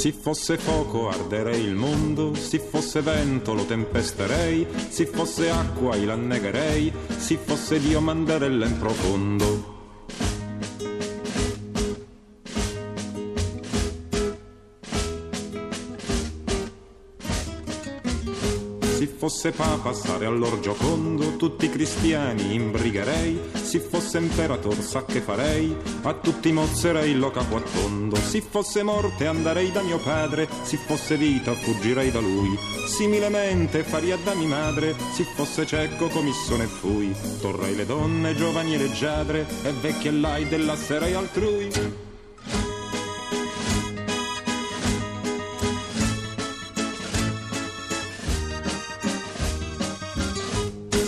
Se fosse fuoco arderei il mondo, se fosse vento lo tempesterei, se fosse acqua io l'annegherei, se fosse Dio manderella in profondo. Fosse papa stare all'orgiocondo, tutti i cristiani imbrigherei, se fosse imperator sa che farei, a tutti mozzerei lo capo a tondo, se fosse morte andrei da mio padre, se fosse vita fuggirei da lui, similemente faria da mia madre, se fosse cieco comissone fui, torrei le donne giovani e leggiadre, e vecchie lai della serei altrui.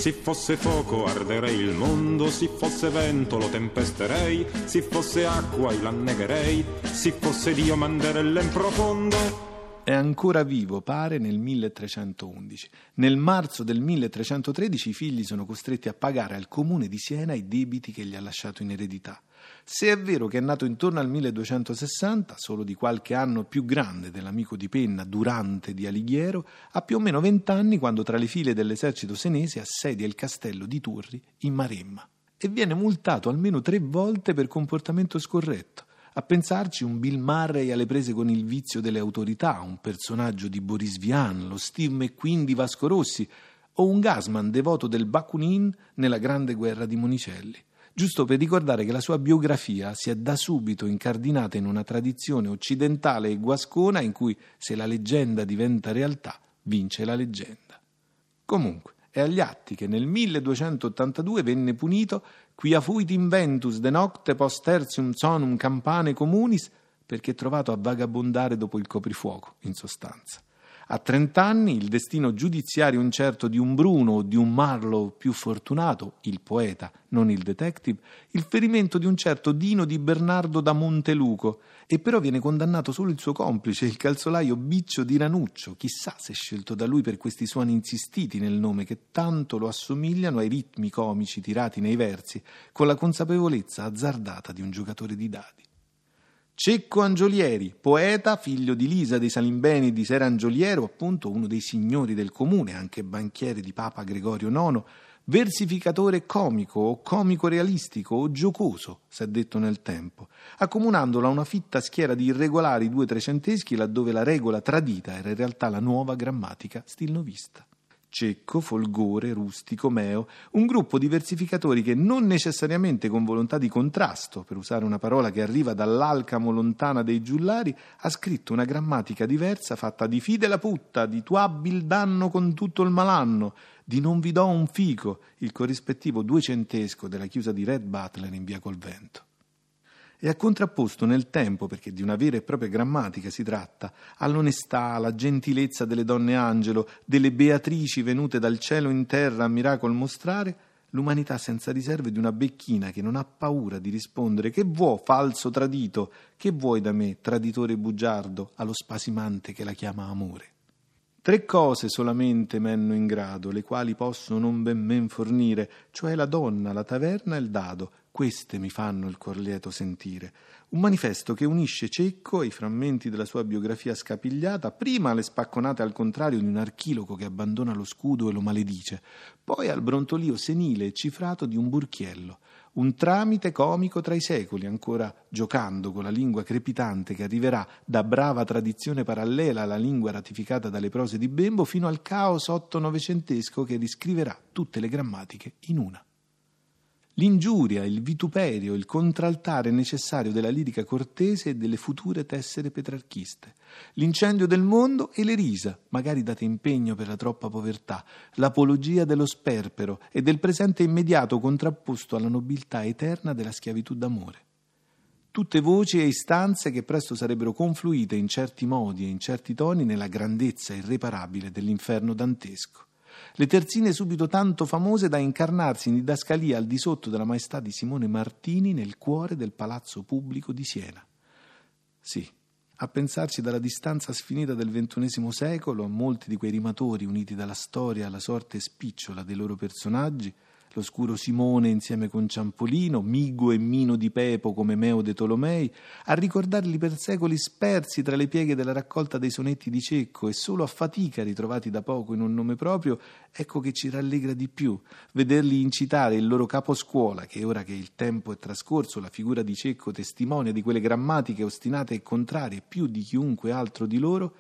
Se fosse fuoco arderei il mondo, se fosse vento lo tempesterei, se fosse acqua io l'annegherei, se fosse Dio manderella in profondo. È ancora vivo, pare, nel 1311. Nel marzo del 1313 i figli sono costretti a pagare al comune di Siena i debiti che gli ha lasciato in eredità. Se è vero che è nato intorno al 1260, solo di qualche anno più grande dell'amico di penna Durante di Alighiero, ha più o meno vent'anni quando tra le file dell'esercito senese assedia il castello di Turri in Maremma e viene multato almeno tre volte per comportamento scorretto. A pensarci un Bill Murray alle prese con il vizio delle autorità, un personaggio di Boris Vian, lo Steve McQueen di Vasco Rossi o un Gasman devoto del Bakunin nella grande guerra di Monicelli giusto per ricordare che la sua biografia si è da subito incardinata in una tradizione occidentale e guascona in cui se la leggenda diventa realtà, vince la leggenda. Comunque, è agli atti che nel 1282 venne punito quia fuit inventus de nocte post tertium sonum campane communis perché trovato a vagabondare dopo il coprifuoco, in sostanza. A 30 anni il destino giudiziario incerto di un Bruno o di un Marlowe più fortunato, il poeta, non il detective, il ferimento di un certo Dino di Bernardo da Monteluco, e però viene condannato solo il suo complice, il calzolaio Biccio di Ranuccio, chissà se scelto da lui per questi suoni insistiti nel nome che tanto lo assomigliano ai ritmi comici tirati nei versi, con la consapevolezza azzardata di un giocatore di dadi. Cecco Angiolieri, poeta, figlio di Lisa dei Salimbeni di Sera Angioliero, appunto uno dei signori del comune, anche banchiere di Papa Gregorio IX, versificatore comico o comico realistico o giocoso, si è detto nel tempo, accomunandolo a una fitta schiera di irregolari due trecenteschi laddove la regola tradita era in realtà la nuova grammatica stilnovista. Cecco, Folgore, Rustico, Meo, un gruppo di versificatori che non necessariamente con volontà di contrasto, per usare una parola che arriva dall'alcamo lontana dei giullari, ha scritto una grammatica diversa fatta di fide la putta, di tu abbi il danno con tutto il malanno, di non vi do un fico, il corrispettivo duecentesco della chiusa di Red Butler in via col vento e ha contrapposto nel tempo, perché di una vera e propria grammatica si tratta, all'onestà, alla gentilezza delle donne angelo, delle beatrici venute dal cielo in terra a miracol mostrare, l'umanità senza riserve di una becchina che non ha paura di rispondere che vuoi falso tradito, che vuoi da me traditore bugiardo, allo spasimante che la chiama amore. Tre cose solamente m'enno in grado, le quali posso non ben men fornire, cioè la donna, la taverna e il dado, queste mi fanno il cuor lieto sentire. Un manifesto che unisce Cecco ai frammenti della sua biografia scapigliata, prima alle spacconate al contrario di un archiloco che abbandona lo scudo e lo maledice, poi al brontolio senile e cifrato di un burchiello, un tramite comico tra i secoli, ancora giocando con la lingua crepitante che arriverà da brava tradizione parallela alla lingua ratificata dalle prose di Bembo fino al caos otto-novecentesco che riscriverà tutte le grammatiche in una. L'ingiuria, il vituperio, il contraltare necessario della lirica cortese e delle future tessere petrarchiste, l'incendio del mondo e le risa, magari date impegno per la troppa povertà, l'apologia dello sperpero e del presente immediato contrapposto alla nobiltà eterna della schiavitù d'amore. Tutte voci e istanze che presto sarebbero confluite in certi modi e in certi toni nella grandezza irreparabile dell'inferno dantesco le terzine subito tanto famose da incarnarsi in didascalia al di sotto della maestà di Simone Martini nel cuore del palazzo pubblico di Siena. Sì, a pensarci dalla distanza sfinita del XXI secolo, molti di quei rimatori uniti dalla storia alla sorte spicciola dei loro personaggi, l'oscuro Simone insieme con Ciampolino, Migo e Mino di Pepo come Meo de Tolomei, a ricordarli per secoli spersi tra le pieghe della raccolta dei sonetti di Cecco e solo a fatica ritrovati da poco in un nome proprio, ecco che ci rallegra di più vederli incitare il loro capo scuola, che ora che il tempo è trascorso, la figura di Cecco testimonia di quelle grammatiche ostinate e contrarie più di chiunque altro di loro,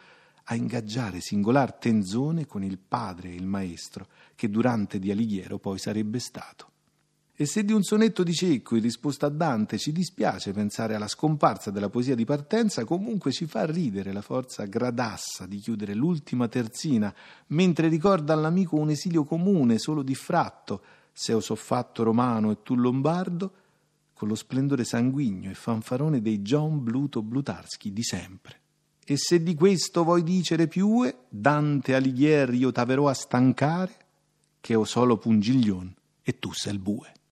a ingaggiare singolar tenzone con il padre e il maestro, che durante di Alighiero poi sarebbe stato. E se di un sonetto di Cecco in risposta a Dante ci dispiace pensare alla scomparsa della poesia di partenza, comunque ci fa ridere la forza gradassa di chiudere l'ultima terzina, mentre ricorda all'amico un esilio comune, solo di fratto, se ho soffatto romano e tu lombardo, con lo splendore sanguigno e fanfarone dei John Bluto Blutarski di sempre. E se di questo vuoi dicere piue, Dante Alighieri io t'averò a stancare, che ho solo pungiglion e tu sei il bue.